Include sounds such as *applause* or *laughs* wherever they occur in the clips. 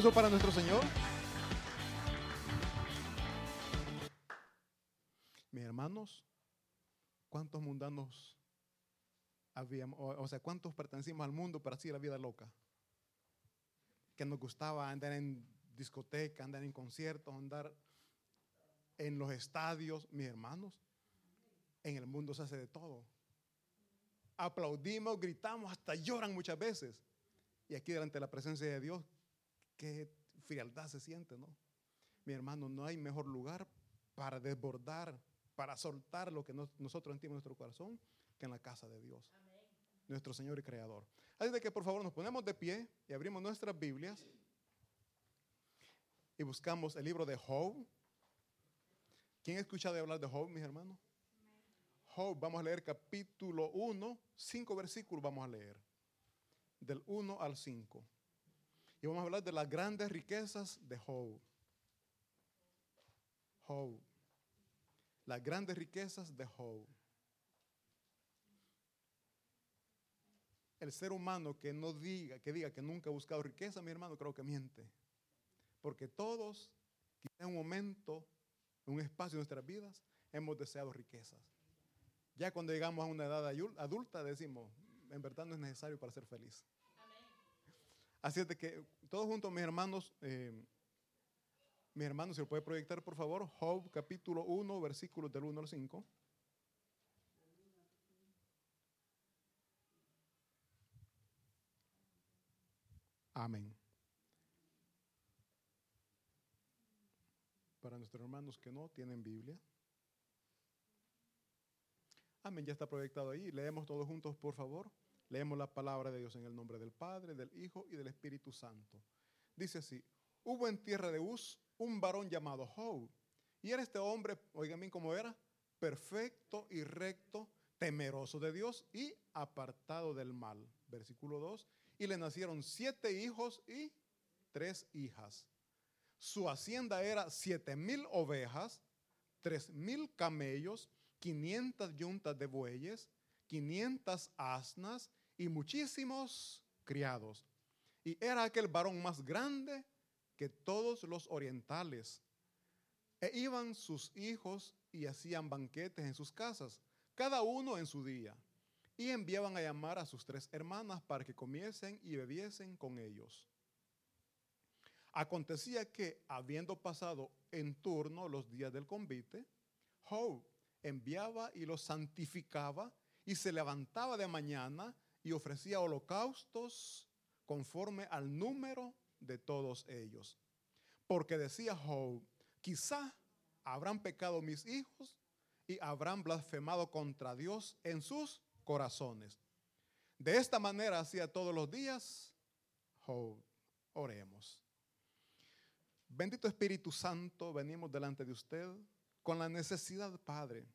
Aplauso para nuestro Señor. Mis hermanos, ¿cuántos mundanos habíamos? O, o sea, ¿cuántos pertenecimos al mundo para así la vida loca? Que nos gustaba andar en discoteca, andar en conciertos, andar en los estadios. Mis hermanos, en el mundo se hace de todo. Aplaudimos, gritamos, hasta lloran muchas veces. Y aquí delante de la presencia de Dios, qué frialdad se siente, ¿no? Mi hermano, no hay mejor lugar para desbordar, para soltar lo que nos- nosotros sentimos en nuestro corazón que en la casa de Dios, nuestro Señor y Creador. Así de que por favor nos ponemos de pie y abrimos nuestras Biblias y buscamos el libro de Job. ¿Quién ha escuchado hablar de Job, mis hermanos? Job, vamos a leer capítulo 1, cinco versículos vamos a leer, del 1 al 5. Y vamos a hablar de las grandes riquezas de Job. Job. Las grandes riquezas de Job. El ser humano que no diga, que diga que nunca ha buscado riqueza, mi hermano, creo que miente. Porque todos, quizá en un momento, en un espacio de nuestras vidas, hemos deseado riquezas. Ya cuando llegamos a una edad adulta decimos, en verdad no es necesario para ser feliz. Así es de que todos juntos, mis hermanos, eh, mis hermanos, ¿se lo puede proyectar por favor? Job capítulo 1, versículos del 1 al 5. Amén. Para nuestros hermanos que no tienen Biblia. Amén, ya está proyectado ahí. Leemos todos juntos, por favor. Leemos la palabra de Dios en el nombre del Padre, del Hijo y del Espíritu Santo. Dice así, hubo en tierra de Uz un varón llamado Job. Y era este hombre, oigan bien cómo era, perfecto y recto, temeroso de Dios y apartado del mal. Versículo 2. Y le nacieron siete hijos y tres hijas. Su hacienda era siete mil ovejas, tres mil camellos, 500 yuntas de bueyes, 500 asnas y muchísimos criados. Y era aquel varón más grande que todos los orientales. E iban sus hijos y hacían banquetes en sus casas, cada uno en su día. Y enviaban a llamar a sus tres hermanas para que comiesen y bebiesen con ellos. Acontecía que, habiendo pasado en turno los días del convite, Job enviaba y los santificaba y se levantaba de mañana y ofrecía holocaustos conforme al número de todos ellos. Porque decía Job, quizá habrán pecado mis hijos y habrán blasfemado contra Dios en sus corazones. De esta manera hacía todos los días Job. Oremos. Bendito Espíritu Santo, venimos delante de usted con la necesidad, Padre,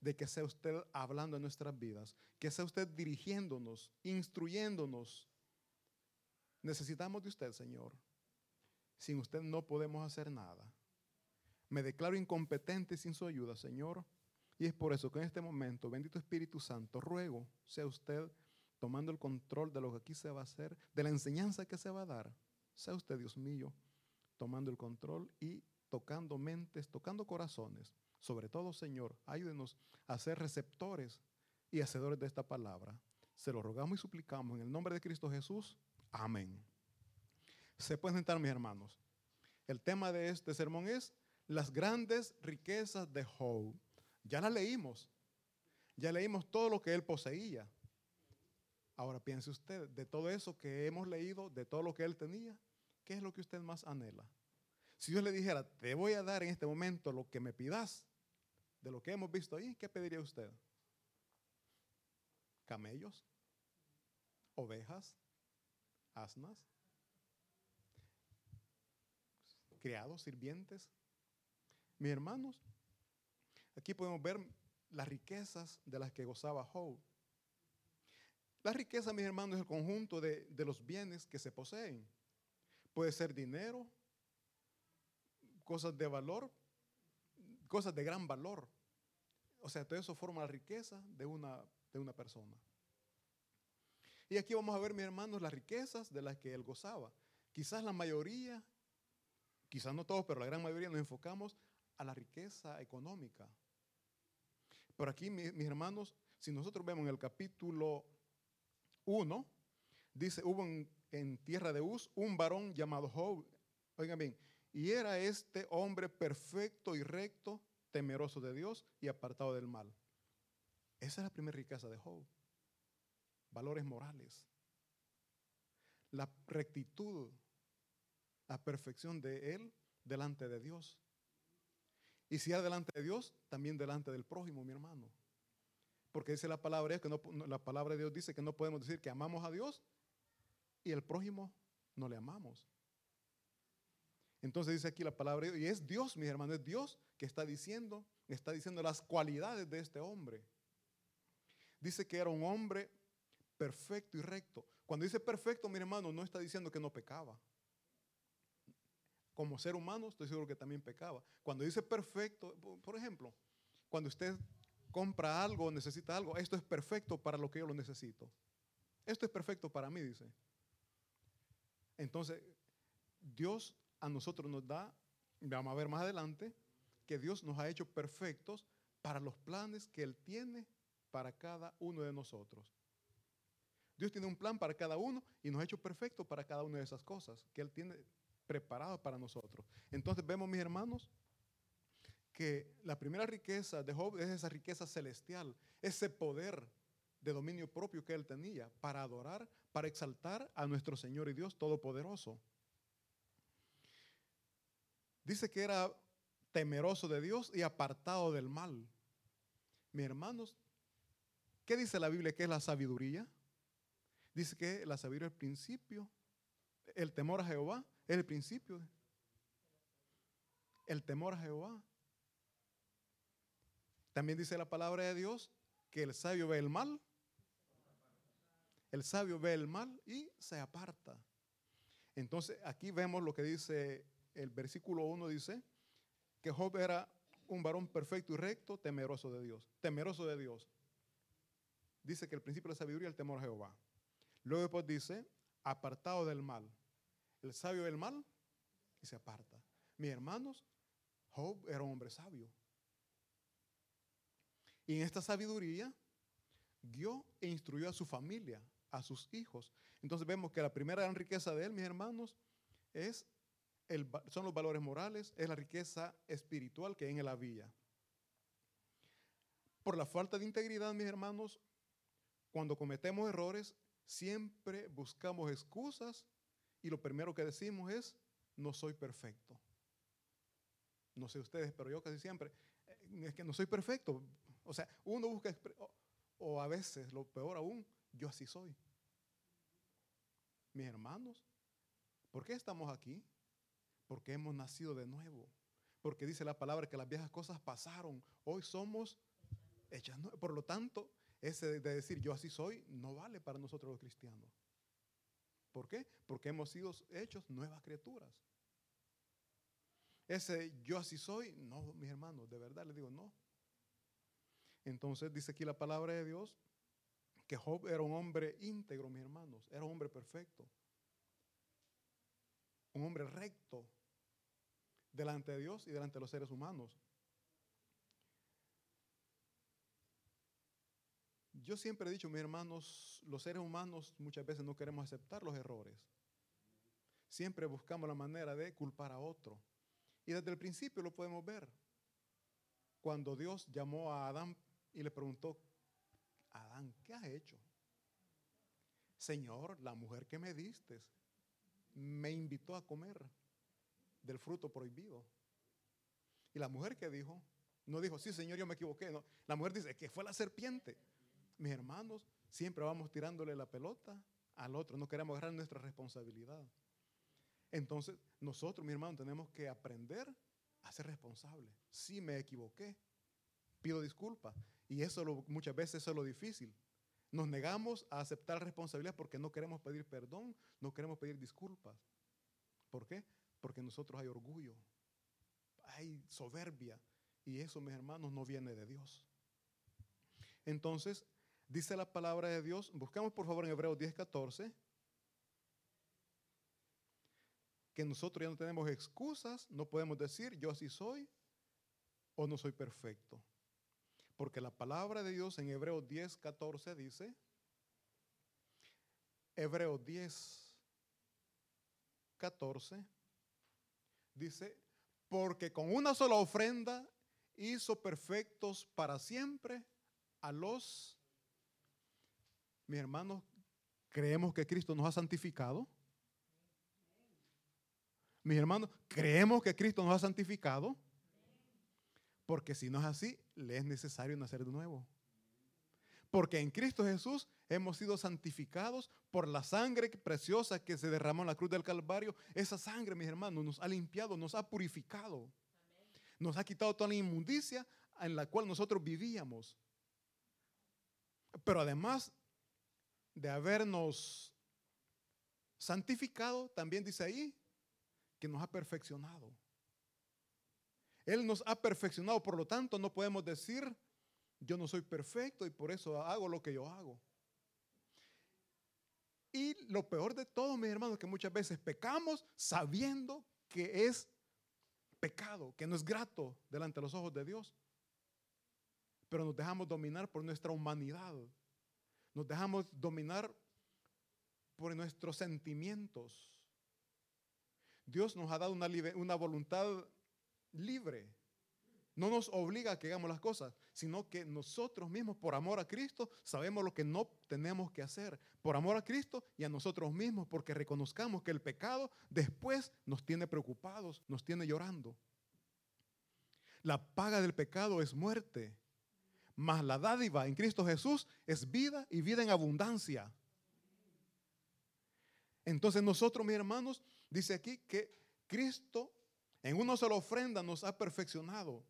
de que sea usted hablando en nuestras vidas, que sea usted dirigiéndonos, instruyéndonos. Necesitamos de usted, Señor. Sin usted no podemos hacer nada. Me declaro incompetente sin su ayuda, Señor. Y es por eso que en este momento, bendito Espíritu Santo, ruego sea usted tomando el control de lo que aquí se va a hacer, de la enseñanza que se va a dar. Sea usted, Dios mío, tomando el control y tocando mentes, tocando corazones. Sobre todo, Señor, ayúdenos a ser receptores y hacedores de esta palabra. Se lo rogamos y suplicamos en el nombre de Cristo Jesús. Amén. Se pueden sentar, mis hermanos. El tema de este sermón es las grandes riquezas de Job. Ya la leímos. Ya leímos todo lo que él poseía. Ahora piense usted, de todo eso que hemos leído, de todo lo que él tenía, ¿qué es lo que usted más anhela? Si Dios le dijera, te voy a dar en este momento lo que me pidas, de lo que hemos visto ahí, ¿qué pediría usted? ¿Camellos? ¿Ovejas? ¿Asnas? ¿Criados? ¿Sirvientes? Mis hermanos, aquí podemos ver las riquezas de las que gozaba Job. La riqueza, mis hermanos, es el conjunto de, de los bienes que se poseen. Puede ser dinero, cosas de valor, cosas de gran valor. O sea, todo eso forma la riqueza de una, de una persona. Y aquí vamos a ver, mis hermanos, las riquezas de las que él gozaba. quizás la mayoría, quizás no todos, pero la gran mayoría nos enfocamos a la riqueza económica. Pero aquí, mis hermanos, si nosotros vemos en el capítulo 1, dice, hubo en, tierra de Uz un varón llamado Job, oigan bien, y era este hombre perfecto y recto, temeroso de Dios y apartado del mal. Esa es la primera riqueza de Job. Valores morales. La rectitud, la perfección de él delante de Dios. Y si era delante de Dios, también delante del prójimo, mi hermano. Porque dice la palabra, que no, la palabra de Dios dice que no podemos decir que amamos a Dios y el prójimo no le amamos. Entonces dice aquí la palabra, y es Dios, mis hermanos, es Dios que está diciendo, está diciendo las cualidades de este hombre. Dice que era un hombre perfecto y recto. Cuando dice perfecto, mi hermano, no está diciendo que no pecaba. Como ser humano, estoy seguro que también pecaba. Cuando dice perfecto, por ejemplo, cuando usted compra algo necesita algo, esto es perfecto para lo que yo lo necesito. Esto es perfecto para mí, dice. Entonces, Dios a nosotros nos da, vamos a ver más adelante, que Dios nos ha hecho perfectos para los planes que Él tiene para cada uno de nosotros. Dios tiene un plan para cada uno y nos ha hecho perfectos para cada una de esas cosas que Él tiene preparadas para nosotros. Entonces vemos, mis hermanos, que la primera riqueza de Job es esa riqueza celestial, ese poder de dominio propio que él tenía para adorar, para exaltar a nuestro Señor y Dios Todopoderoso. Dice que era temeroso de Dios y apartado del mal. Mis hermanos, ¿qué dice la Biblia que es la sabiduría? Dice que la sabiduría es el principio, el temor a Jehová es el principio. El temor a Jehová también dice la palabra de Dios que el sabio ve el mal. El sabio ve el mal y se aparta. Entonces aquí vemos lo que dice el versículo 1, dice que Job era un varón perfecto y recto, temeroso de Dios. Temeroso de Dios. Dice que el principio de la sabiduría es el temor a Jehová. Luego después dice, apartado del mal. El sabio ve el mal y se aparta. Mis hermanos, Job era un hombre sabio. Y en esta sabiduría, guió e instruyó a su familia, a sus hijos. Entonces vemos que la primera gran riqueza de él, mis hermanos, es son los valores morales, es la riqueza espiritual que hay en la villa. Por la falta de integridad, mis hermanos, cuando cometemos errores, siempre buscamos excusas y lo primero que decimos es, no soy perfecto. No sé ustedes, pero yo casi siempre, eh, es que no soy perfecto. O sea, uno busca, o, a veces, lo peor aún, yo así soy. Mis hermanos, ¿por qué estamos aquí? Porque hemos nacido de nuevo. Porque dice la palabra que las viejas cosas pasaron. Hoy somos hechas. Por lo tanto, ese de decir yo así soy no vale para nosotros los cristianos. ¿Por qué? Porque hemos sido hechos nuevas criaturas. Ese yo así soy, no, mis hermanos, de verdad les digo, no. Entonces dice aquí la palabra de Dios que Job era un hombre íntegro, mis hermanos, era un hombre perfecto, un hombre recto delante de Dios y delante de los seres humanos. Yo siempre he dicho, mis hermanos, los seres humanos muchas veces no queremos aceptar los errores. Siempre buscamos la manera de culpar a otro. Y desde el principio lo podemos ver. Cuando Dios llamó a Adán y le preguntó, Adán, ¿qué has hecho? Señor, la mujer que me diste me invitó a comer del fruto prohibido. Y la mujer que dijo, no dijo, sí, Señor, yo me equivoqué. No. La mujer dice, que fue la serpiente. Mis hermanos, siempre vamos tirándole la pelota al otro, no queremos agarrar nuestra responsabilidad. Entonces, nosotros, mi hermano, tenemos que aprender a ser responsables. Si me equivoqué, pido disculpas. Y eso muchas veces es lo difícil. Nos negamos a aceptar responsabilidad porque no queremos pedir perdón, no queremos pedir disculpas. ¿Por qué? Porque nosotros hay orgullo, hay soberbia. Y eso, mis hermanos, no viene de Dios. Entonces, dice la palabra de Dios, buscamos por favor en Hebreos 10:14. que nosotros ya no tenemos excusas, no podemos decir yo así soy o no soy perfecto. Porque la palabra de Dios en Hebreos 10, 14 dice, Hebreos 10, 14, dice, porque con una sola ofrenda hizo perfectos para siempre a los, mis hermanos, creemos que Cristo nos ha santificado. Mis hermanos, creemos que Cristo nos ha santificado. Porque si no es así, le es necesario nacer de nuevo. Porque en Cristo Jesús hemos sido santificados por la sangre preciosa que se derramó en la cruz del Calvario. Esa sangre, mis hermanos, nos ha limpiado, nos ha purificado. Nos ha quitado toda la inmundicia en la cual nosotros vivíamos. Pero además de habernos santificado, también dice ahí que nos ha perfeccionado. Él nos ha perfeccionado, por lo tanto no podemos decir, yo no soy perfecto y por eso hago lo que yo hago. Y lo peor de todo, mis hermanos, que muchas veces pecamos sabiendo que es pecado, que no es grato delante de los ojos de Dios. Pero nos dejamos dominar por nuestra humanidad. Nos dejamos dominar por nuestros sentimientos. Dios nos ha dado una voluntad libre. No nos obliga a que hagamos las cosas, sino que nosotros mismos, por amor a Cristo, sabemos lo que no tenemos que hacer. Por amor a Cristo y a nosotros mismos, porque reconozcamos que el pecado después nos tiene preocupados, nos tiene llorando. La paga del pecado es muerte, mas la dádiva en Cristo Jesús es vida y vida en abundancia. Entonces nosotros, mis hermanos, dice aquí que Cristo en una sola ofrenda nos ha perfeccionado.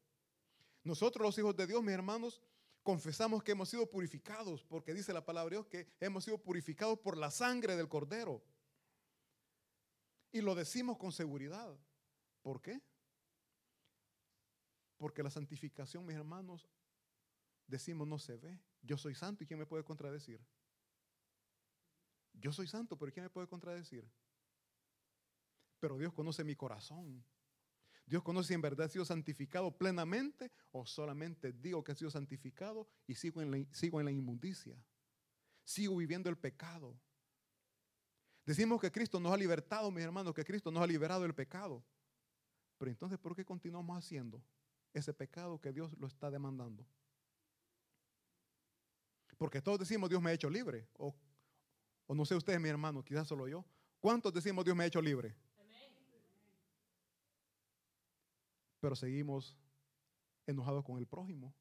Nosotros los hijos de Dios, mis hermanos, confesamos que hemos sido purificados, porque dice la palabra de Dios que hemos sido purificados por la sangre del cordero. Y lo decimos con seguridad. ¿Por qué? Porque la santificación, mis hermanos, decimos no se ve. Yo soy santo y ¿quién me puede contradecir? Yo soy santo, pero ¿quién me puede contradecir? Pero Dios conoce mi corazón. Dios conoce si en verdad he sido santificado plenamente o solamente digo que he sido santificado y sigo en, la, inmundicia. Sigo viviendo el pecado. Decimos que Cristo nos ha libertado, mis hermanos, que Cristo nos ha liberado del pecado. Pero entonces, ¿por qué continuamos haciendo ese pecado que Dios lo está demandando? Porque todos decimos, Dios me ha hecho libre. O, o no sé ustedes, mi hermano, quizás solo yo. ¿Cuántos decimos, Dios me ha hecho libre? Pero seguimos enojados con el prójimo.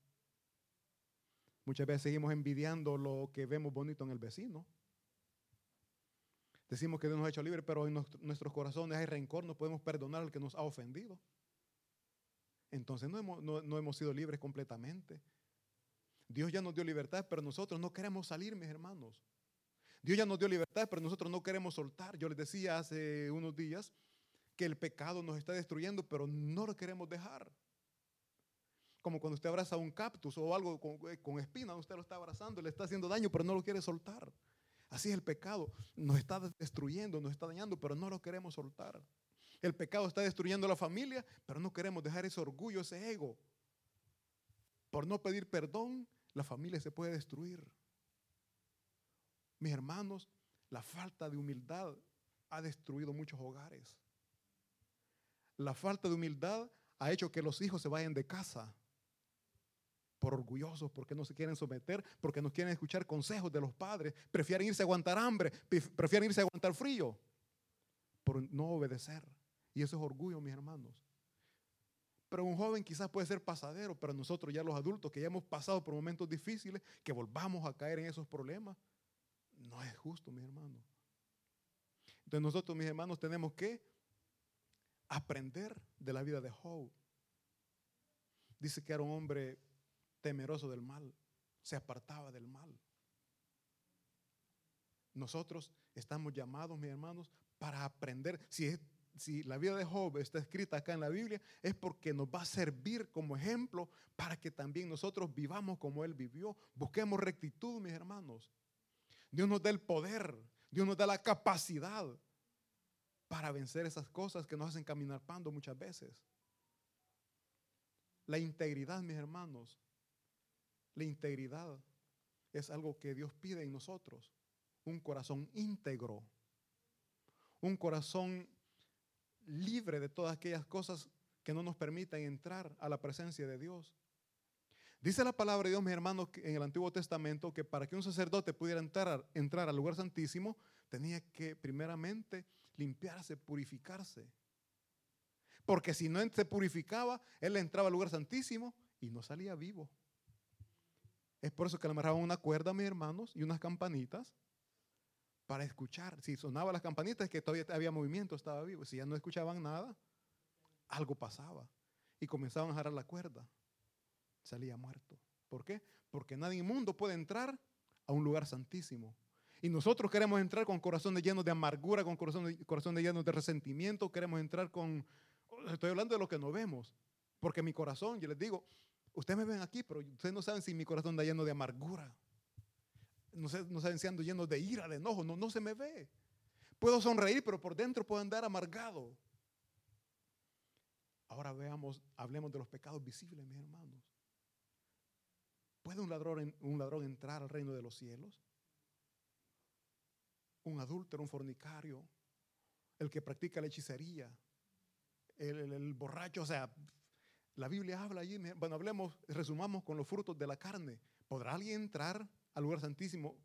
Muchas veces seguimos envidiando lo que vemos bonito en el vecino. Decimos que Dios nos ha hecho libre, pero en nuestros corazones hay rencor, no podemos perdonar al que nos ha ofendido. Entonces no hemos, no hemos sido libres completamente. Dios ya nos dio libertad, pero nosotros no queremos salir, mis hermanos. Dios ya nos dio libertad, pero nosotros no queremos soltar. Yo les decía hace unos días que el pecado nos está destruyendo, pero no lo queremos dejar. Como cuando usted abraza un cactus o algo con, eh, con espina, usted lo está abrazando, le está haciendo daño, pero no lo quiere soltar. Así es el pecado. Nos está destruyendo, nos está dañando, pero no lo queremos soltar. El pecado está destruyendo la familia, pero no queremos dejar ese orgullo, ese ego. Por no pedir perdón, la familia se puede destruir. Mis hermanos, la falta de humildad ha destruido muchos hogares. La falta de humildad ha hecho que los hijos se vayan de casa por orgullosos, porque no se quieren someter, porque no quieren escuchar consejos de los padres, prefieren irse a aguantar hambre, prefieren irse a aguantar frío, por no obedecer. Y eso es orgullo, mis hermanos. Pero un joven quizás puede ser pasadero, pero nosotros ya los adultos que ya hemos pasado por momentos difíciles, que volvamos a caer en esos problemas, no es justo, mis hermanos. Entonces nosotros, mis hermanos, tenemos que aprender de la vida de Job. Dice que era un hombre temeroso del mal, se apartaba del mal. Nosotros estamos llamados, mis hermanos, para aprender. Si, la vida de Job está escrita acá en la Biblia, es porque nos va a servir como ejemplo para que también nosotros vivamos como él vivió. Busquemos rectitud, mis hermanos. Dios nos da el poder, Dios nos da la capacidad para vencer esas cosas que nos hacen caminar pando muchas veces. La integridad, mis hermanos, la integridad es algo que Dios pide en nosotros. Un corazón íntegro, un corazón libre de todas aquellas cosas que no nos permitan entrar a la presencia de Dios. Dice la palabra de Dios, mis hermanos, en el Antiguo Testamento, que para que un sacerdote pudiera entrar, entrar al lugar santísimo, tenía que primeramente limpiarse, purificarse. Porque si no se purificaba, él entraba al lugar santísimo y no salía vivo. Es por eso que le amarraban una cuerda, mis hermanos, y unas campanitas para escuchar. Si sonaban las campanitas es que todavía había movimiento, estaba vivo. Si ya no escuchaban nada, algo pasaba. Y comenzaban a jalar la cuerda salía muerto. ¿Por qué? Porque nadie inmundo puede entrar a un lugar santísimo. Y nosotros queremos entrar con corazones llenos de amargura, con corazones, llenos de resentimiento, queremos entrar con... Estoy hablando de lo que no vemos, porque mi corazón, yo les digo, ustedes me ven aquí, pero ustedes no saben si mi corazón está lleno de amargura. No saben si ando lleno de ira, de enojo, no, no se me ve. Puedo sonreír, pero por dentro puedo andar amargado. Ahora veamos, hablemos de los pecados visibles, mis hermanos. ¿Puede un ladrón, un ladrón entrar al reino de los cielos? Un adúltero, un fornicario, el que practica la hechicería, el, borracho, o sea, la Biblia habla allí, bueno, hablemos, resumamos con los frutos de la carne. ¿Podrá alguien entrar al lugar santísimo?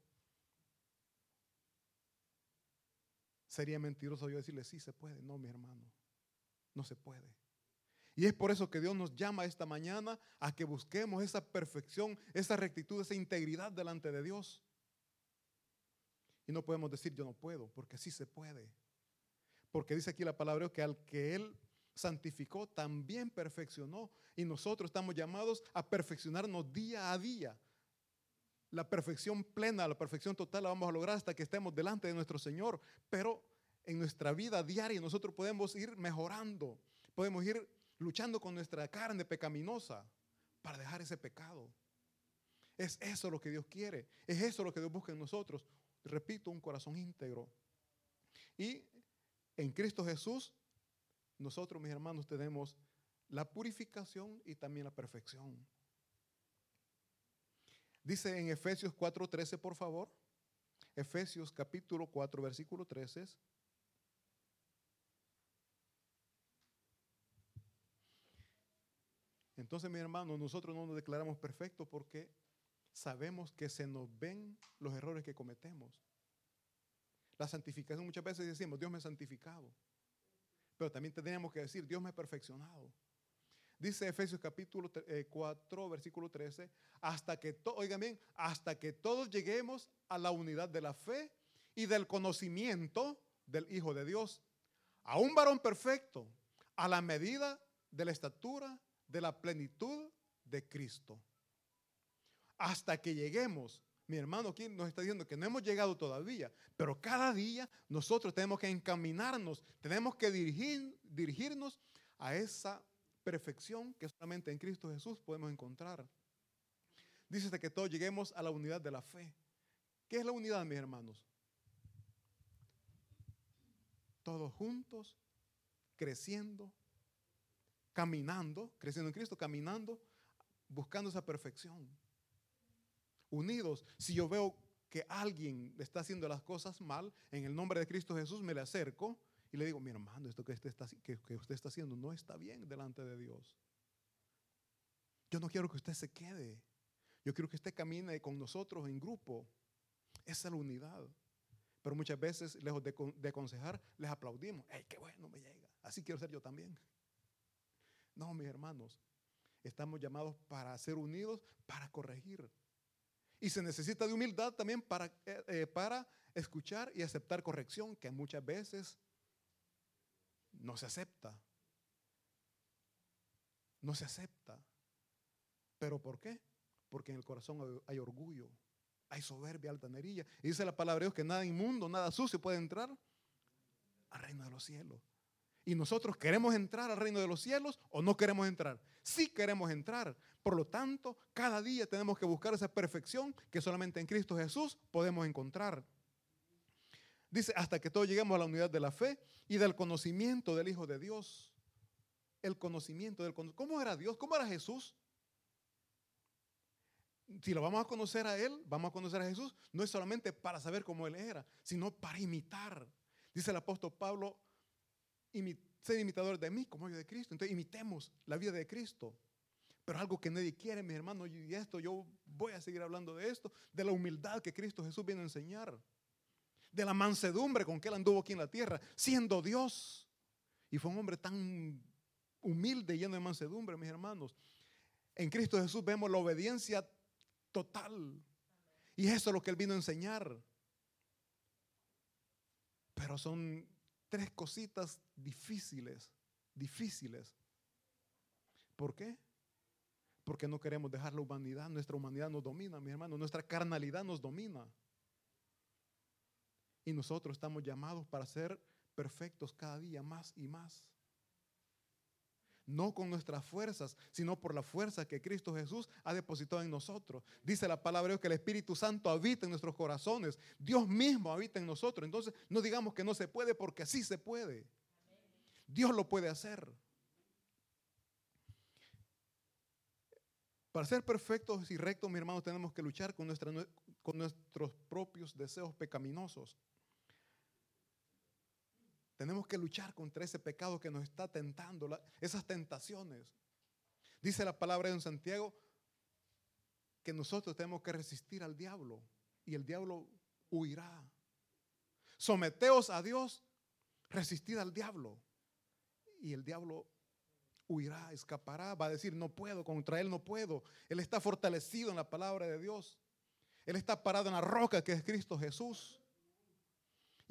Sería mentiroso yo decirle, sí se puede. No, mi hermano, no se puede. Y es por eso que Dios nos llama esta mañana a que busquemos esa perfección, esa rectitud, esa integridad delante de Dios. Y no podemos decir yo no puedo, porque sí se puede. Porque dice aquí la palabra que al que Él santificó, también perfeccionó. Y nosotros estamos llamados a perfeccionarnos día a día. La perfección plena, la perfección total la vamos a lograr hasta que estemos delante de nuestro Señor. Pero en nuestra vida diaria nosotros podemos ir mejorando, podemos ir luchando con nuestra carne pecaminosa para dejar ese pecado. Es eso lo que Dios quiere, es eso lo que Dios busca en nosotros. Repito, un corazón íntegro. Y en Cristo Jesús, nosotros, mis hermanos, tenemos la purificación y también la perfección. Dice en Efesios 4:13, por favor. Efesios capítulo 4, versículo 13. Entonces, mi hermano, nosotros no nos declaramos perfectos porque sabemos que se nos ven los errores que cometemos. La santificación, muchas veces decimos, Dios me ha santificado. Pero también tenemos que decir, Dios me ha perfeccionado. Dice Efesios capítulo 4, eh, versículo 13, hasta que, oigan bien, hasta que todos lleguemos a la unidad de la fe y del conocimiento del Hijo de Dios, a un varón perfecto, a la medida de la estatura de la plenitud de Cristo. Hasta que lleguemos, mi hermano aquí nos está diciendo que no hemos llegado todavía, pero cada día nosotros tenemos que encaminarnos, tenemos que dirigir, dirigirnos a esa perfección que solamente en Cristo Jesús podemos encontrar. Dice que todos lleguemos a la unidad de la fe. ¿Qué es la unidad, mis hermanos? Todos juntos, creciendo, caminando, creciendo en Cristo, caminando, buscando esa perfección. Unidos, si yo veo que alguien está haciendo las cosas mal, en el nombre de Cristo Jesús me le acerco y le digo, mi hermano, esto que usted está, que, que usted está haciendo no está bien delante de Dios. Yo no quiero que usted se quede. Yo quiero que usted camine con nosotros en grupo. Esa es la unidad. Pero muchas veces, lejos de, de aconsejar, les aplaudimos. ¡Ey, qué bueno me llega! Así quiero ser yo también. No, mis hermanos, estamos llamados para ser unidos, para corregir. Y se necesita de humildad también para, eh, eh, para escuchar y aceptar corrección, que muchas veces no se acepta. No se acepta. ¿Pero por qué? Porque en el corazón hay, orgullo, hay soberbia, altanería. Y dice la palabra de Dios que nada inmundo, nada sucio puede entrar al reino de los cielos. Y nosotros queremos entrar al reino de los cielos o no queremos entrar. Sí queremos entrar. Por lo tanto, cada día tenemos que buscar esa perfección que solamente en Cristo Jesús podemos encontrar. Dice, hasta que todos lleguemos a la unidad de la fe y del conocimiento del Hijo de Dios. El conocimiento del ¿Cómo era Dios? ¿Cómo era Jesús? Si lo vamos a conocer a Él, vamos a conocer a Jesús, no es solamente para saber cómo Él era, sino para imitar. Dice el apóstol Pablo, ser imitador de mí como yo de Cristo. Entonces imitemos la vida de Cristo. Pero algo que nadie quiere, mi hermano, y esto yo voy a seguir hablando de esto, de la humildad que Cristo Jesús viene a enseñar, de la mansedumbre con que él anduvo aquí en la tierra, siendo Dios. Y fue un hombre tan humilde, lleno de mansedumbre, mis hermanos. En Cristo Jesús vemos la obediencia total. Y eso es lo que él vino a enseñar. Pero son tres cositas difíciles, difíciles. ¿Por qué? Porque no queremos dejar la humanidad, nuestra humanidad nos domina, mi hermano, nuestra carnalidad nos domina. Y nosotros estamos llamados para ser perfectos cada día más y más no con nuestras fuerzas, sino por la fuerza que Cristo Jesús ha depositado en nosotros. Dice la palabra de Dios que el Espíritu Santo habita en nuestros corazones, Dios mismo habita en nosotros. Entonces, no digamos que no se puede porque sí se puede. Dios lo puede hacer. Para ser perfectos y rectos, mi hermano, tenemos que luchar con, con nuestros propios deseos pecaminosos. Tenemos que luchar contra ese pecado que nos está tentando, esas tentaciones. Dice la palabra en Santiago que nosotros tenemos que resistir al diablo y el diablo huirá. Someteos a Dios, resistid al diablo y el diablo huirá, escapará, va a decir, no puedo, contra él no puedo. Él está fortalecido en la palabra de Dios. Él está parado en la roca que es Cristo Jesús.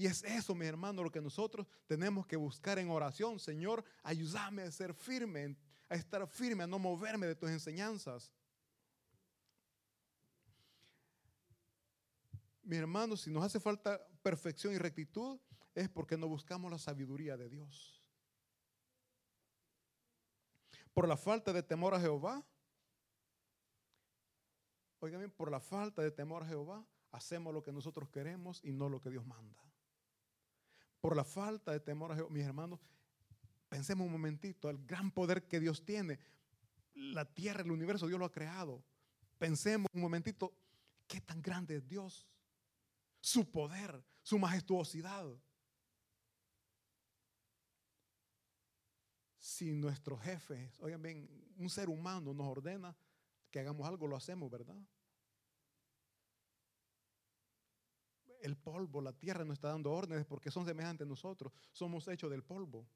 Y es eso, mi hermano, lo que nosotros tenemos que buscar en oración. Señor, ayúdame a ser firme, a estar firme, a no moverme de tus enseñanzas. Mi hermano, si nos hace falta perfección y rectitud, es porque no buscamos la sabiduría de Dios. Por la falta de temor a Jehová, oigan bien, por la falta de temor a Jehová, hacemos lo que nosotros queremos y no lo que Dios manda por la falta de temor a Jehová. Mis hermanos, pensemos un momentito, el gran poder que Dios tiene. La tierra, el universo, Dios lo ha creado. Pensemos un momentito, qué tan grande es Dios. Su poder, su majestuosidad. Si nuestro jefe, oigan bien, un ser humano nos ordena que hagamos algo, lo hacemos, ¿verdad? El polvo, la tierra nos está dando órdenes porque son semejantes a nosotros. Somos hechos del polvo.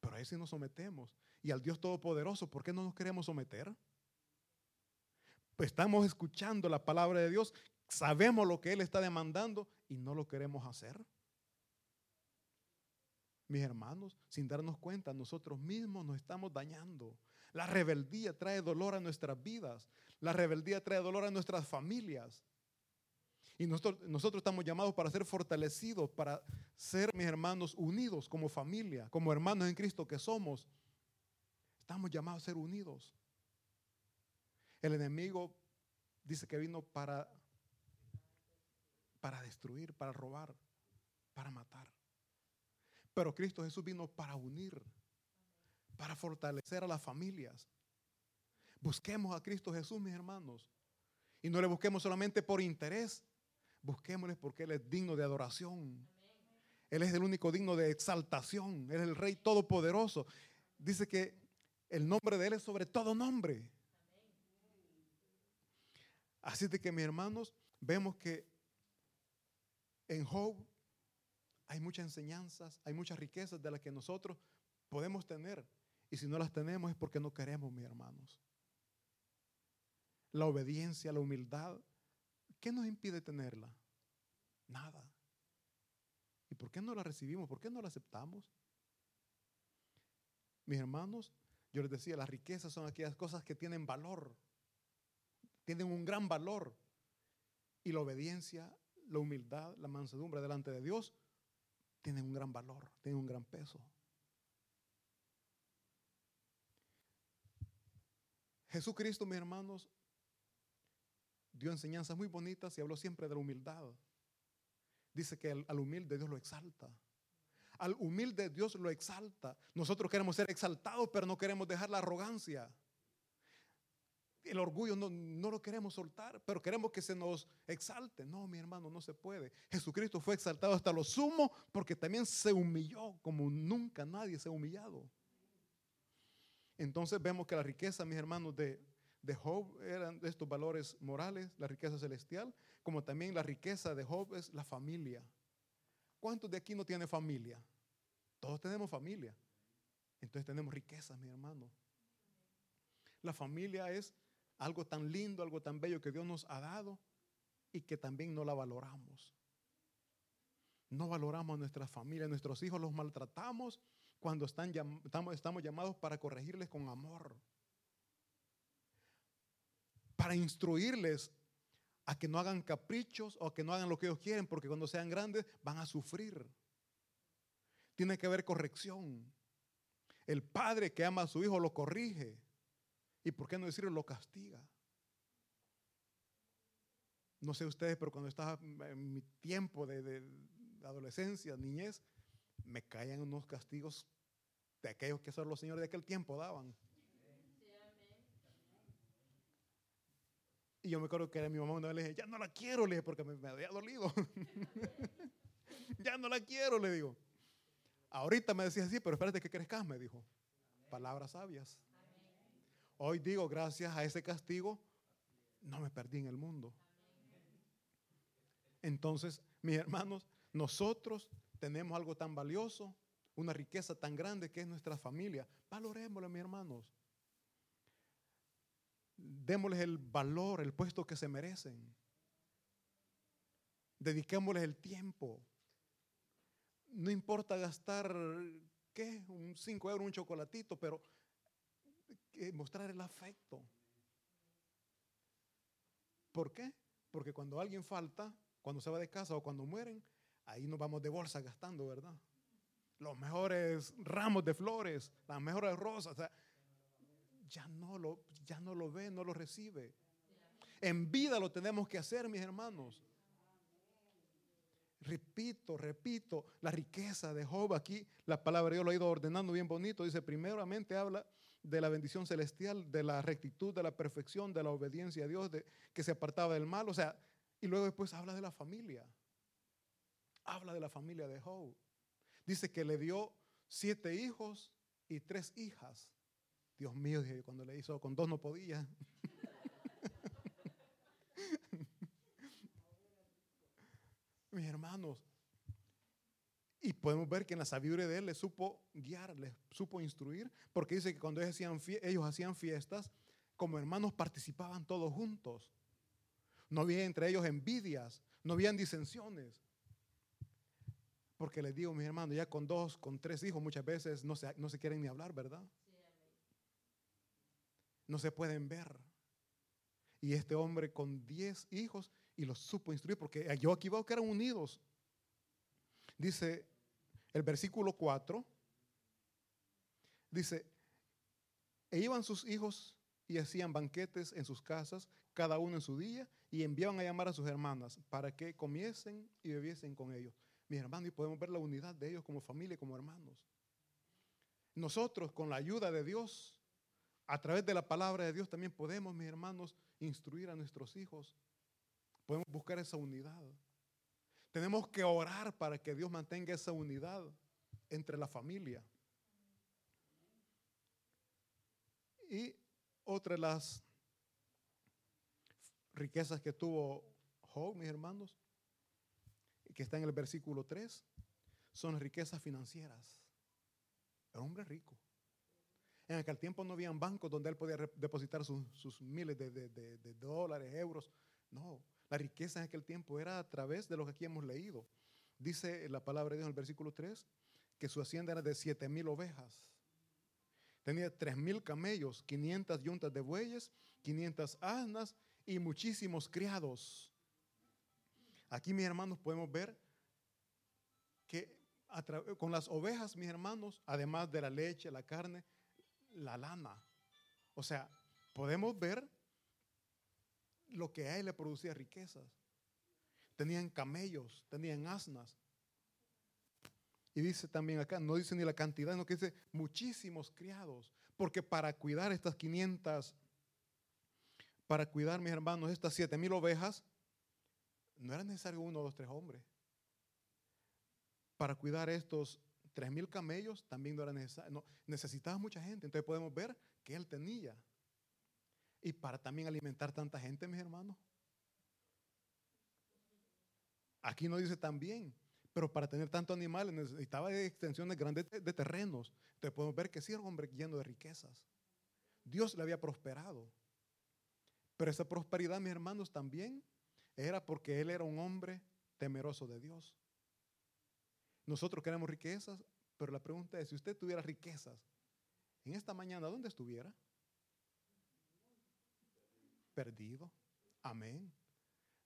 Pero a ese nos sometemos. Y al Dios Todopoderoso, ¿por qué no nos queremos someter? Pues estamos escuchando la palabra de Dios, sabemos lo que Él está demandando y no lo queremos hacer. Mis hermanos, sin darnos cuenta, nosotros mismos nos estamos dañando. La rebeldía trae dolor a nuestras vidas. La rebeldía trae dolor a nuestras familias. Y nosotros, nosotros estamos llamados para ser fortalecidos, para ser, mis hermanos, unidos como familia, como hermanos en Cristo que somos. Estamos llamados a ser unidos. El enemigo dice que vino para, para destruir, para robar, para matar. Pero Cristo Jesús vino para unir, para fortalecer a las familias. Busquemos a Cristo Jesús, mis hermanos. Y no le busquemos solamente por interés, Busquémosle porque Él es digno de adoración. Él es el único digno de exaltación. Él es el Rey Todopoderoso. Dice que el nombre de Él es sobre todo nombre. Así de que, mis hermanos, vemos que en Job hay muchas enseñanzas, hay muchas riquezas de las que nosotros podemos tener. Y si no las tenemos es porque no queremos, mis hermanos. La obediencia, la humildad, ¿Qué nos impide tenerla? Nada. ¿Y por qué no la recibimos? ¿Por qué no la aceptamos? Mis hermanos, yo les decía, las riquezas son aquellas cosas que tienen valor, tienen un gran valor. Y la obediencia, la humildad, la mansedumbre delante de Dios tienen un gran valor, tienen un gran peso. Jesucristo, mis hermanos, dio enseñanzas muy bonitas y habló siempre de la humildad. Dice que al, humilde Dios lo exalta. Al humilde Dios lo exalta. Nosotros queremos ser exaltados, pero no queremos dejar la arrogancia. El orgullo no, no, lo queremos soltar, pero queremos que se nos exalte. No, mi hermano, no se puede. Jesucristo fue exaltado hasta lo sumo porque también se humilló como nunca nadie se ha humillado. Entonces vemos que la riqueza, mis hermanos, de, de Job eran estos valores morales, la riqueza celestial, como también la riqueza de Job es la familia. ¿Cuántos de aquí no tienen familia? Todos tenemos familia. Entonces tenemos riqueza, mi hermano. La familia es algo tan lindo, algo tan bello que Dios nos ha dado y que también no la valoramos. No valoramos a nuestra familia, nuestros hijos los maltratamos cuando están, estamos, estamos llamados para corregirles con amor para instruirles a que no hagan caprichos o que no hagan lo que ellos quieren, porque cuando sean grandes van a sufrir. Tiene que haber corrección. El padre que ama a su hijo lo corrige. ¿Y por qué no decirlo? Lo castiga. No sé ustedes, pero cuando estaba en mi tiempo de, de adolescencia, niñez, me caían unos castigos de aquellos que solo los señores de aquel tiempo daban. Y yo me acuerdo que era mi mamá una vez le dije, ya no la quiero, le dije, porque me, había dolido. *laughs* ya no la quiero, le digo. Ahorita me decía así, pero espérate que crezcas, me dijo. Palabras sabias. Hoy digo, gracias a ese castigo, no me perdí en el mundo. Entonces, mis hermanos, nosotros tenemos algo tan valioso, una riqueza tan grande que es nuestra familia. Valorémoslo, mis hermanos démosles el valor, el puesto que se merecen. Dediquémosles el tiempo. No importa gastar, ¿qué? Un 5 euros, un chocolatito, pero mostrar el afecto. ¿Por qué? Porque cuando alguien falta, cuando se va de casa o cuando mueren, ahí nos vamos de bolsa gastando, ¿verdad? Los mejores ramos de flores, las mejores rosas. O sea, ya no lo, ya no lo ve, no lo recibe. En vida lo tenemos que hacer, mis hermanos. Repito, repito, la riqueza de Job aquí, la palabra yo lo he ido ordenando bien bonito. Dice, primeramente habla de la bendición celestial, de la rectitud, de la perfección, de la obediencia a Dios, de que se apartaba del mal. O sea, y luego después habla de la familia. Habla de la familia de Job. Dice que le dio siete hijos y tres hijas. Dios mío, dije, cuando le hizo con dos no podía. *laughs* Mis hermanos, y podemos ver que en la sabiduría de él le supo guiar, le supo instruir, porque dice que cuando ellos hacían, ellos hacían fiestas, como hermanos participaban todos juntos. No había entre ellos envidias, no habían disensiones. Porque les digo, mis hermanos, ya con dos, con tres hijos muchas veces no se, no se quieren ni hablar, ¿verdad? No se pueden ver. Y este hombre con diez hijos y los supo instruir, porque yo aquí veo que eran unidos. Dice el versículo 4, dice, e iban sus hijos y hacían banquetes en sus casas, cada uno en su día, y enviaban a llamar a sus hermanas para que comiesen y bebiesen con ellos. Mis hermanos, y podemos ver la unidad de ellos como familia, como hermanos. Nosotros, con la ayuda de Dios, a través de la palabra de Dios también podemos, mis hermanos, instruir a nuestros hijos. Podemos buscar esa unidad. Tenemos que orar para que Dios mantenga esa unidad entre la familia. Y otra de las riquezas que tuvo Job, mis hermanos, que está en el versículo 3, son riquezas financieras. Era un hombre rico. En aquel tiempo no habían bancos donde él podía depositar sus, miles de, dólares, euros. No, la riqueza en aquel tiempo era a través de lo que aquí hemos leído. Dice la palabra de Dios en el versículo 3 que su hacienda era de siete mil ovejas. Tenía tres mil camellos, 500 yuntas de bueyes, 500 asnas y muchísimos criados. Aquí, mis hermanos, podemos ver que con las ovejas, mis hermanos, además de la leche, la carne, la lana. O sea, podemos ver lo que a él le producía riquezas. tenían camellos, tenían asnas. Y dice también acá, no dice ni la cantidad, sino que dice muchísimos criados. Porque para cuidar estas 500, para cuidar, mis hermanos, estas 7 mil ovejas, no era necesario uno, dos, tres hombres. Para cuidar estos tres mil camellos también no era necesario. No, necesitaba mucha gente. Entonces podemos ver que él tenía. Y para también alimentar tanta gente, mis hermanos. Aquí no dice también, pero para tener tantos animales necesitaba extensiones grandes de, terrenos. Entonces podemos ver que sí era un hombre lleno de riquezas. Dios le había prosperado. Pero esa prosperidad, mis hermanos, también era porque él era un hombre temeroso de Dios. Nosotros queremos riquezas, pero la pregunta es, si usted tuviera riquezas, en esta mañana, ¿dónde estuviera? Perdido. Amén.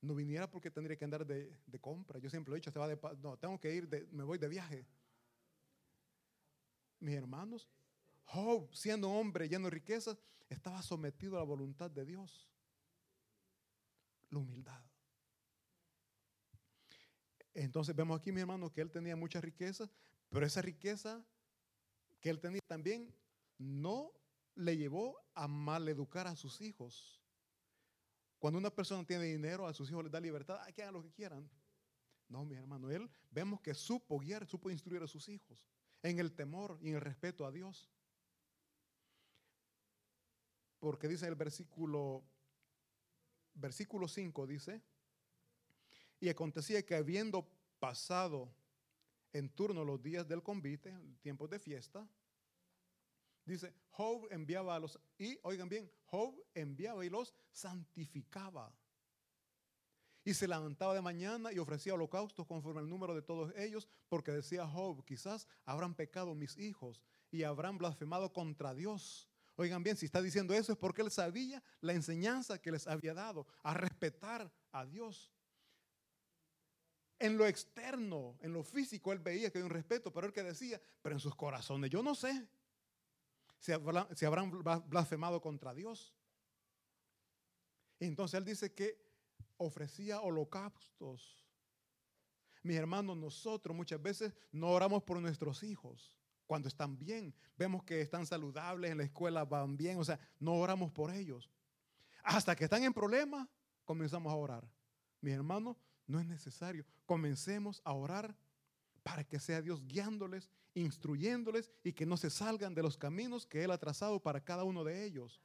No viniera porque tendría que andar de, compra. Yo siempre lo he dicho, se va de, no, tengo que ir, de, me voy de viaje. Mis hermanos, Job, siendo hombre lleno de riquezas, estaba sometido a la voluntad de Dios. La humildad. Entonces vemos aquí, mi hermano, que él tenía mucha riqueza, pero esa riqueza que él tenía también no le llevó a maleducar a sus hijos. Cuando una persona tiene dinero, a sus hijos les da libertad, hay que hagan lo que quieran. No, mi hermano, él vemos que supo guiar, supo instruir a sus hijos en el temor y en el respeto a Dios. Porque dice el versículo, versículo 5, dice, y acontecía que habiendo pasado en turno los días del convite, tiempos de fiesta, dice, Job enviaba a los, y oigan bien, Job enviaba y los santificaba. Y se levantaba de mañana y ofrecía holocaustos conforme al número de todos ellos, porque decía Job, quizás habrán pecado mis hijos y habrán blasfemado contra Dios. Oigan bien, si está diciendo eso es porque él sabía la enseñanza que les había dado a respetar a Dios. En lo externo, en lo físico, él veía que había un respeto, pero él que decía, pero en sus corazones, yo no sé si habrán, blasfemado contra Dios. Y entonces él dice que ofrecía holocaustos. Mis hermanos, nosotros muchas veces no oramos por nuestros hijos cuando están bien. Vemos que están saludables, en la escuela van bien, o sea, no oramos por ellos. Hasta que están en problemas, comenzamos a orar. Mis hermanos, no es necesario. Comencemos a orar para que sea Dios guiándoles, instruyéndoles y que no se salgan de los caminos que Él ha trazado para cada uno de ellos.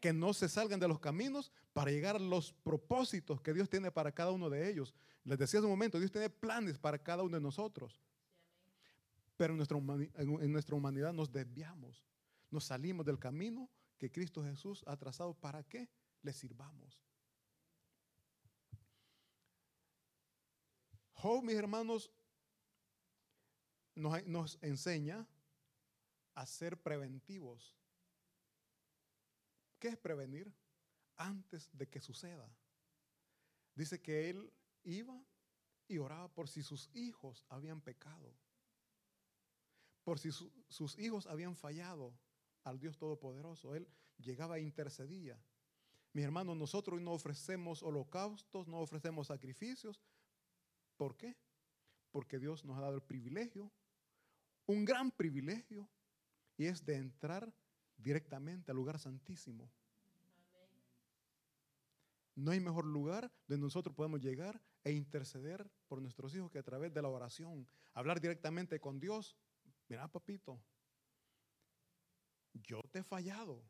Que no se salgan de los caminos para llegar a los propósitos que Dios tiene para cada uno de ellos. Les decía hace un momento, Dios tiene planes para cada uno de nosotros. Pero en nuestra, en nuestra humanidad nos desviamos, nos salimos del camino que Cristo Jesús ha trazado para que le sirvamos. Job, mis hermanos, nos, enseña a ser preventivos. ¿Qué es prevenir? Antes de que suceda. Dice que él iba y oraba por si sus hijos habían pecado, por si sus hijos habían fallado al Dios Todopoderoso. Él llegaba e intercedía. Mis hermanos, nosotros no ofrecemos holocaustos, no ofrecemos sacrificios, ¿Por qué? Porque Dios nos ha dado el privilegio, un gran privilegio, y es de entrar directamente al lugar santísimo. No hay mejor lugar donde nosotros podemos llegar e interceder por nuestros hijos que a través de la oración, hablar directamente con Dios. Mira, papito, yo te he fallado,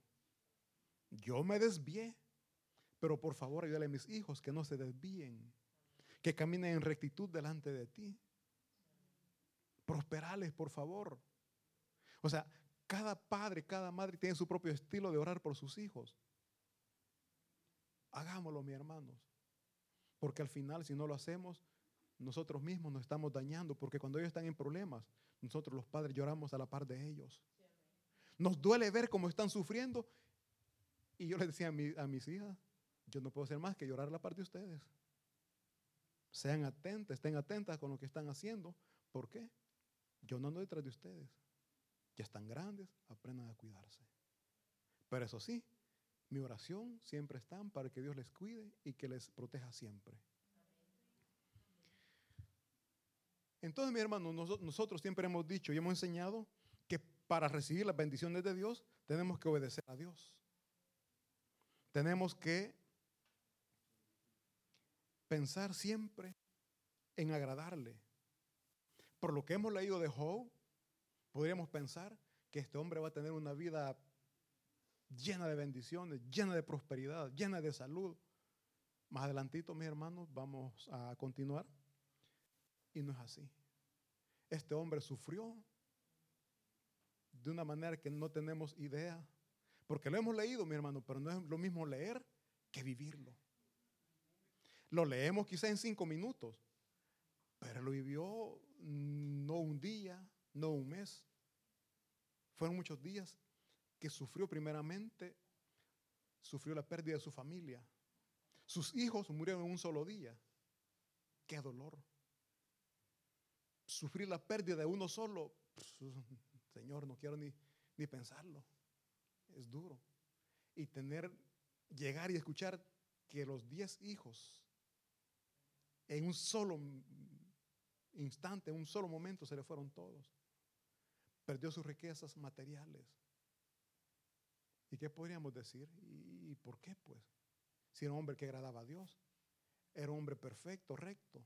yo me desvié, pero por favor ayúdale a mis hijos que no se desvíen que caminen en rectitud delante de ti. Prosperales, por favor. O sea, cada padre, cada madre tiene su propio estilo de orar por sus hijos. Hagámoslo, mis hermanos. Porque al final, si no lo hacemos, nosotros mismos nos estamos dañando. Porque cuando ellos están en problemas, nosotros los padres lloramos a la par de ellos. Nos duele ver cómo están sufriendo. Y yo les decía a, a mis hijas, yo no puedo hacer más que llorar a la par de ustedes. Sean atentas, estén atentas con lo que están haciendo. ¿Por qué? Yo no ando detrás de ustedes. Ya están grandes, aprendan a cuidarse. Pero eso sí, mi oración siempre está para que Dios les cuide y que les proteja siempre. Entonces, mi hermano, nosotros siempre hemos dicho y hemos enseñado que para recibir las bendiciones de Dios tenemos que obedecer a Dios. Tenemos que pensar siempre en agradarle. Por lo que hemos leído de Job, podríamos pensar que este hombre va a tener una vida llena de bendiciones, llena de prosperidad, llena de salud. Más adelantito, mis hermanos, vamos a continuar. Y no es así. Este hombre sufrió de una manera que no tenemos idea. Porque lo hemos leído, mi hermano, pero no es lo mismo leer que vivirlo. Lo leemos quizá en cinco minutos, pero lo vivió no un día, no un mes. Fueron muchos días que sufrió primeramente, sufrió la pérdida de su familia. Sus hijos murieron en un solo día. Qué dolor. Sufrir la pérdida de uno solo, Señor, no quiero ni, ni pensarlo. Es duro. Y tener, llegar y escuchar que los diez hijos en un solo instante, en un solo momento se le fueron todos. Perdió sus riquezas materiales. ¿Y qué podríamos decir? ¿Y por qué pues? Si era un hombre que agradaba a Dios, era un hombre perfecto, recto.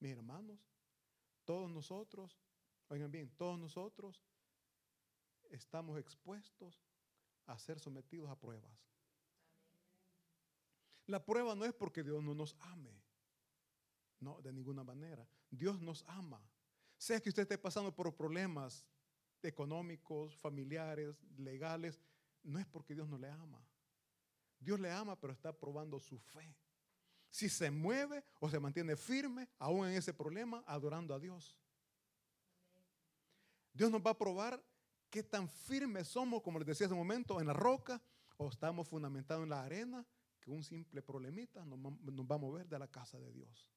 Mis hermanos, todos nosotros, oigan bien, todos nosotros estamos expuestos a ser sometidos a pruebas. La prueba no es porque Dios no nos ame. No, de ninguna manera. Dios nos ama. Sea que usted esté pasando por problemas económicos, familiares, legales, no es porque Dios no le ama. Dios le ama, pero está probando su fe. Si se mueve o se mantiene firme, aún en ese problema, adorando a Dios. Dios nos va a probar qué tan firmes somos, como les decía hace un momento, en la roca, o estamos fundamentados en la arena, que un simple problemita nos, va a mover de la casa de Dios.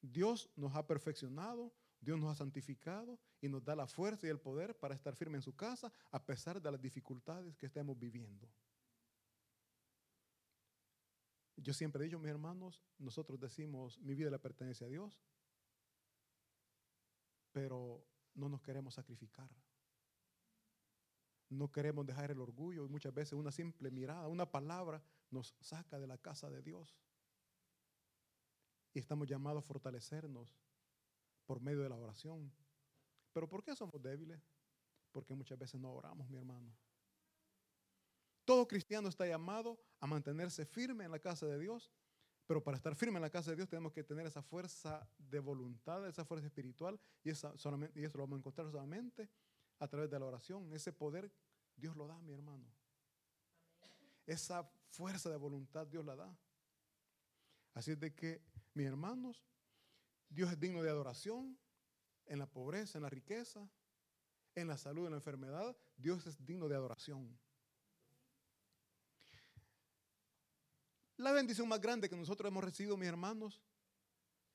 Dios nos ha perfeccionado, Dios nos ha santificado y nos da la fuerza y el poder para estar firme en su casa a pesar de las dificultades que estemos viviendo. Yo siempre he dicho, mis hermanos, nosotros decimos, mi vida le pertenece a Dios, pero no nos queremos sacrificar. No queremos dejar el orgullo y muchas veces una simple mirada, una palabra nos saca de la casa de Dios. Estamos llamados a fortalecernos por medio de la oración. Pero ¿por qué somos débiles? Porque muchas veces no oramos, mi hermano. Todo cristiano está llamado a mantenerse firme en la casa de Dios, pero para estar firme en la casa de Dios tenemos que tener esa fuerza de voluntad, esa fuerza espiritual, y, y eso lo vamos a encontrar solamente a través de la oración. Ese poder Dios lo da, mi hermano. Esa fuerza de voluntad Dios la da. Así es de que mis hermanos, Dios es digno de adoración en la pobreza, en la riqueza, en la salud, en la enfermedad. Dios es digno de adoración. La bendición más grande que nosotros hemos recibido, mis hermanos,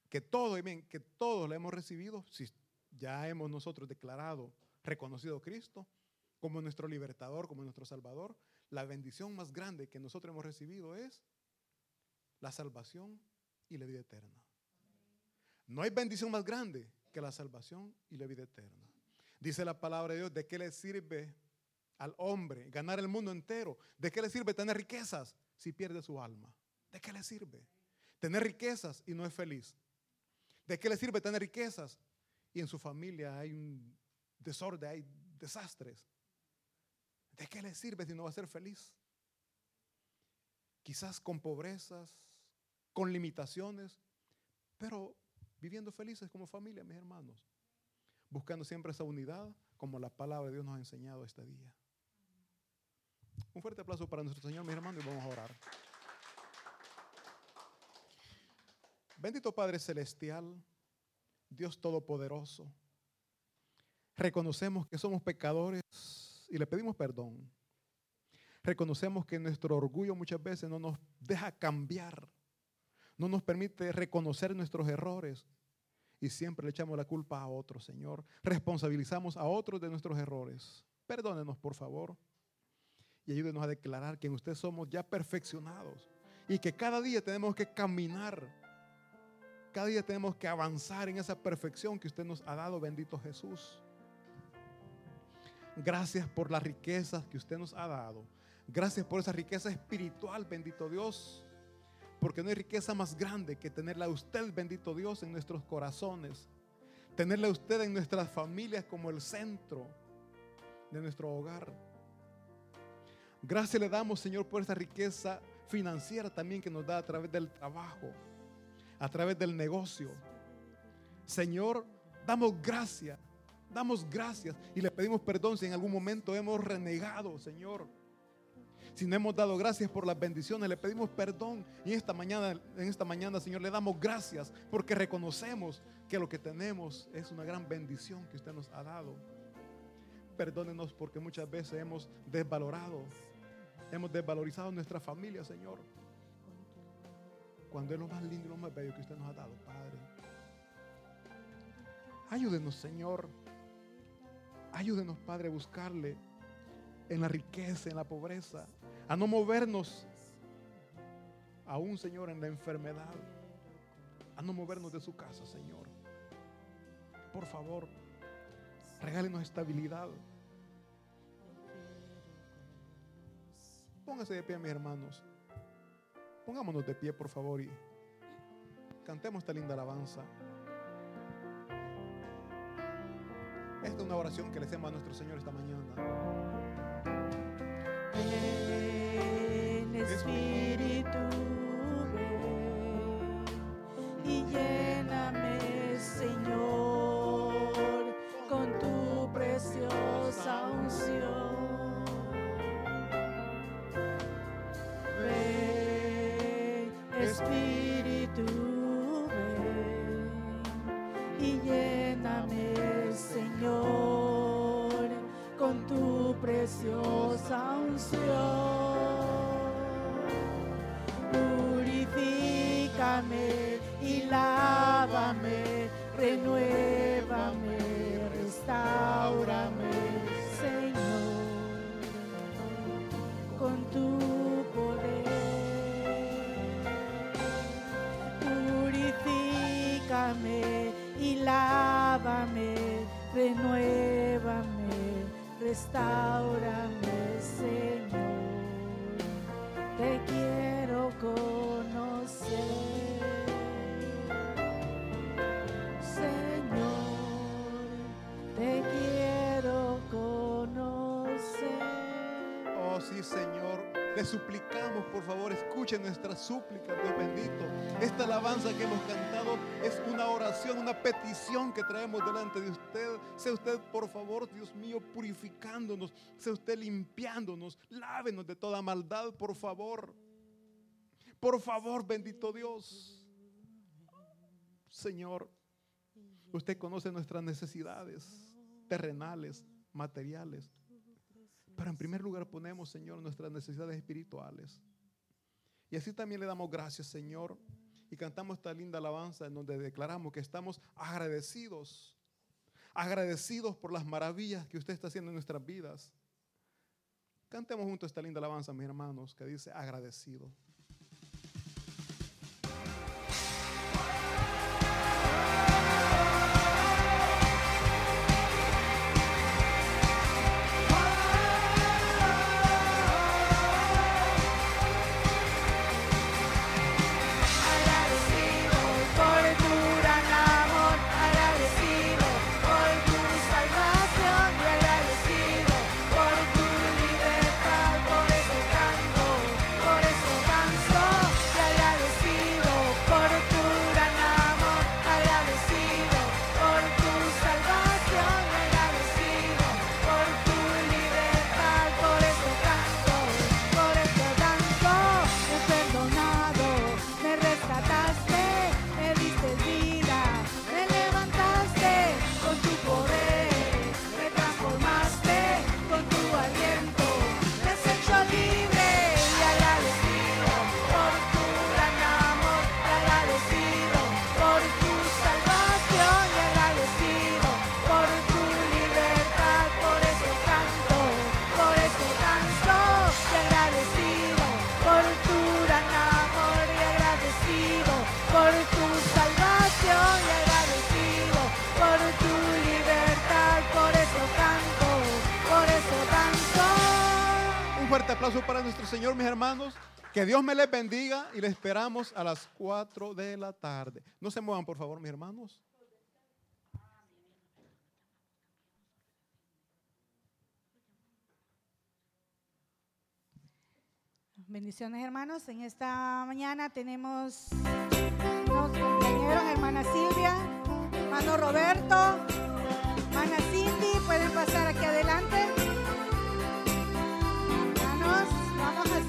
que todos, que todos la hemos recibido, si ya hemos nosotros declarado, reconocido a Cristo como nuestro libertador, como nuestro salvador, la bendición más grande que nosotros hemos recibido es la salvación y la vida eterna. No hay bendición más grande que la salvación y la vida eterna. Dice la palabra de Dios, ¿de qué le sirve al hombre ganar el mundo entero? ¿De qué le sirve tener riquezas si pierde su alma? ¿De qué le sirve? Tener riquezas y no es feliz. ¿De qué le sirve tener riquezas y en su familia hay un desorden, hay desastres? ¿De qué le sirve si no va a ser feliz? Quizás con pobrezas, con limitaciones, pero viviendo felices como familia, mis hermanos, buscando siempre esa unidad como la palabra de Dios nos ha enseñado este día. Un fuerte aplauso para nuestro Señor, mis hermanos, y vamos a orar. Bendito Padre Celestial, Dios Todopoderoso, reconocemos que somos pecadores y le pedimos perdón. Reconocemos que nuestro orgullo muchas veces no nos deja cambiar no nos permite reconocer nuestros errores y siempre le echamos la culpa a otros, Señor. Responsabilizamos a otros de nuestros errores. Perdónenos, por favor, y ayúdenos a declarar que en usted somos ya perfeccionados y que cada día tenemos que caminar Cada día tenemos que avanzar en esa perfección que usted nos ha dado, bendito Jesús. Gracias por las riquezas que usted nos ha dado. Gracias por esa riqueza espiritual, bendito Dios. Porque no hay riqueza más grande que tenerla a usted, bendito Dios, en nuestros corazones. Tenerla a usted en nuestras familias como el centro de nuestro hogar. Gracias le damos, Señor, por esa riqueza financiera también que nos da a través del trabajo, a través del negocio. Señor, damos gracias, damos gracias y le pedimos perdón si en algún momento hemos renegado, Señor. Si no hemos dado gracias por las bendiciones, le pedimos perdón. Y esta mañana, en esta mañana, Señor, le damos gracias porque reconocemos que lo que tenemos es una gran bendición que usted nos ha dado. Perdónenos porque muchas veces hemos desvalorado, hemos desvalorizado nuestra familia, Señor. Cuando es lo más lindo y lo más bello que usted nos ha dado, Padre. Ayúdenos, Señor. Ayúdenos, Padre, a buscarle en la riqueza, en la pobreza, a no movernos aún, Señor, en la enfermedad, a no movernos de su casa, Señor. Por favor, regálenos estabilidad. Póngase de pie, mis hermanos. Pongámonos de pie, por favor, y cantemos esta linda alabanza. Esta es una oración que le hacemos a nuestro Señor esta mañana. Ven, Espíritu, ven y lléname, Purifícame y lávame, renuévame, restaurame, Señor. Te quiero conocer, Señor. Te quiero conocer. Oh, sí, Señor. Le suplicamos, por favor, escuche nuestra súplica, Dios bendito. Esta alabanza que hemos cantado es una oración, una petición que traemos delante de usted. Sea usted, por favor, Dios mío, purificándonos. Sea usted limpiándonos. Lávenos de toda maldad, por favor. Por favor, bendito Dios. Señor, usted conoce nuestras necesidades terrenales, materiales. Pero en primer lugar ponemos, Señor, nuestras necesidades espirituales. Y así también le damos gracias, Señor. Y cantamos esta linda alabanza en donde declaramos que estamos agradecidos. Agradecidos por las maravillas que usted está haciendo en nuestras vidas. Cantemos juntos esta linda alabanza, mis hermanos, que dice agradecido. Señor, mis hermanos. Que Dios me les bendiga y les esperamos a las 4 de la tarde. No se muevan, por favor, mis hermanos. Bendiciones hermanos, en esta mañana tenemos unos compañeros, hermana Silvia, hermano Roberto, hermana Cindy, pueden pasar aquí adelante.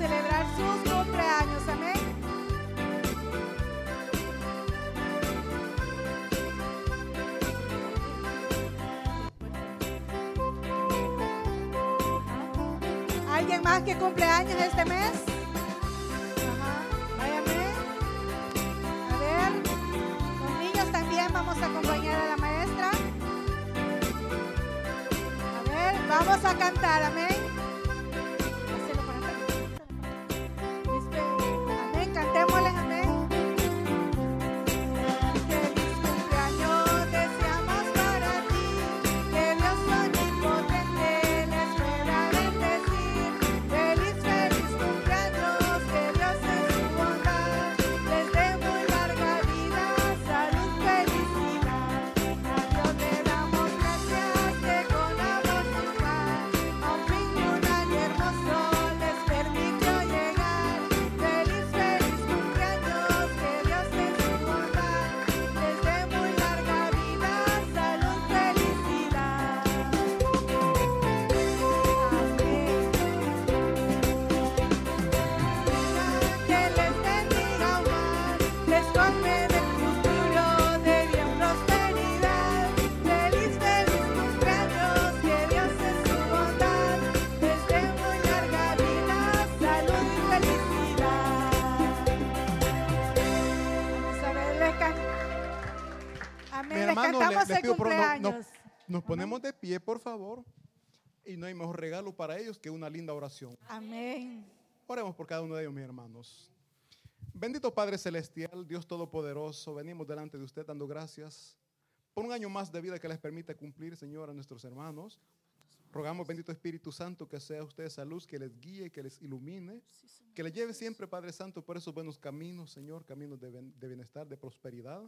Celebrar sus cumpleaños, amén. ¿Alguien más que cumpleaños este mes? Ajá, váyame. A ver, los niños también vamos a acompañar a la maestra. A ver, vamos a cantar, amén. Hermanos, les, les pido no- nos ponemos de pie, por favor. Y no hay mejor regalo para ellos que una linda oración. Amén. Oremos por cada uno de ellos, mis hermanos. Bendito Padre Celestial, Dios Todopoderoso, venimos delante de usted dando gracias por un año más de vida que les permite cumplir, Señor, a nuestros hermanos. Rogamos, bendito Espíritu Santo, que sea usted esa luz que les guíe, que les ilumine, que les lleve siempre, Padre Santo, por esos buenos caminos, Señor, caminos de bienestar, de prosperidad.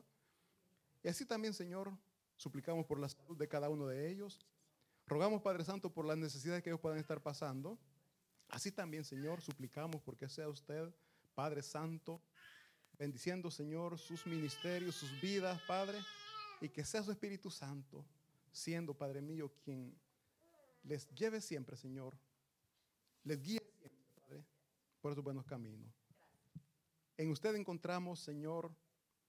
Y así también, Señor, suplicamos por la salud de cada uno de ellos. Rogamos, Padre Santo, por las necesidades que ellos puedan estar pasando. Así también, Señor, suplicamos porque sea usted, Padre Santo, bendiciendo, Señor, sus ministerios, sus vidas, Padre, y que sea su Espíritu Santo, siendo, Padre mío, quien les lleve siempre, Señor, les guíe siempre, Padre, por sus buenos caminos. En usted encontramos, Señor,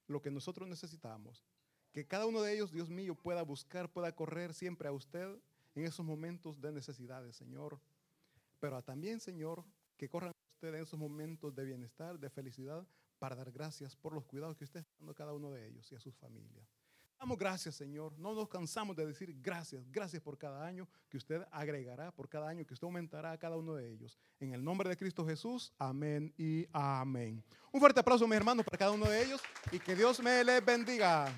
lo que nosotros necesitamos. Que cada uno de ellos, Dios mío, pueda buscar, pueda correr siempre a usted en esos momentos de necesidades, Señor. Pero también, Señor, que corran a usted en esos momentos de bienestar, de felicidad, para dar gracias por los cuidados que usted está dando a cada uno de ellos y a sus familias. Damos gracias, Señor. No nos cansamos de decir gracias. Gracias por cada año que usted agregará, por cada año que usted aumentará a cada uno de ellos. En el nombre de Cristo Jesús, amén y amén. Un fuerte aplauso, mis hermanos, para cada uno de ellos y que Dios me les bendiga.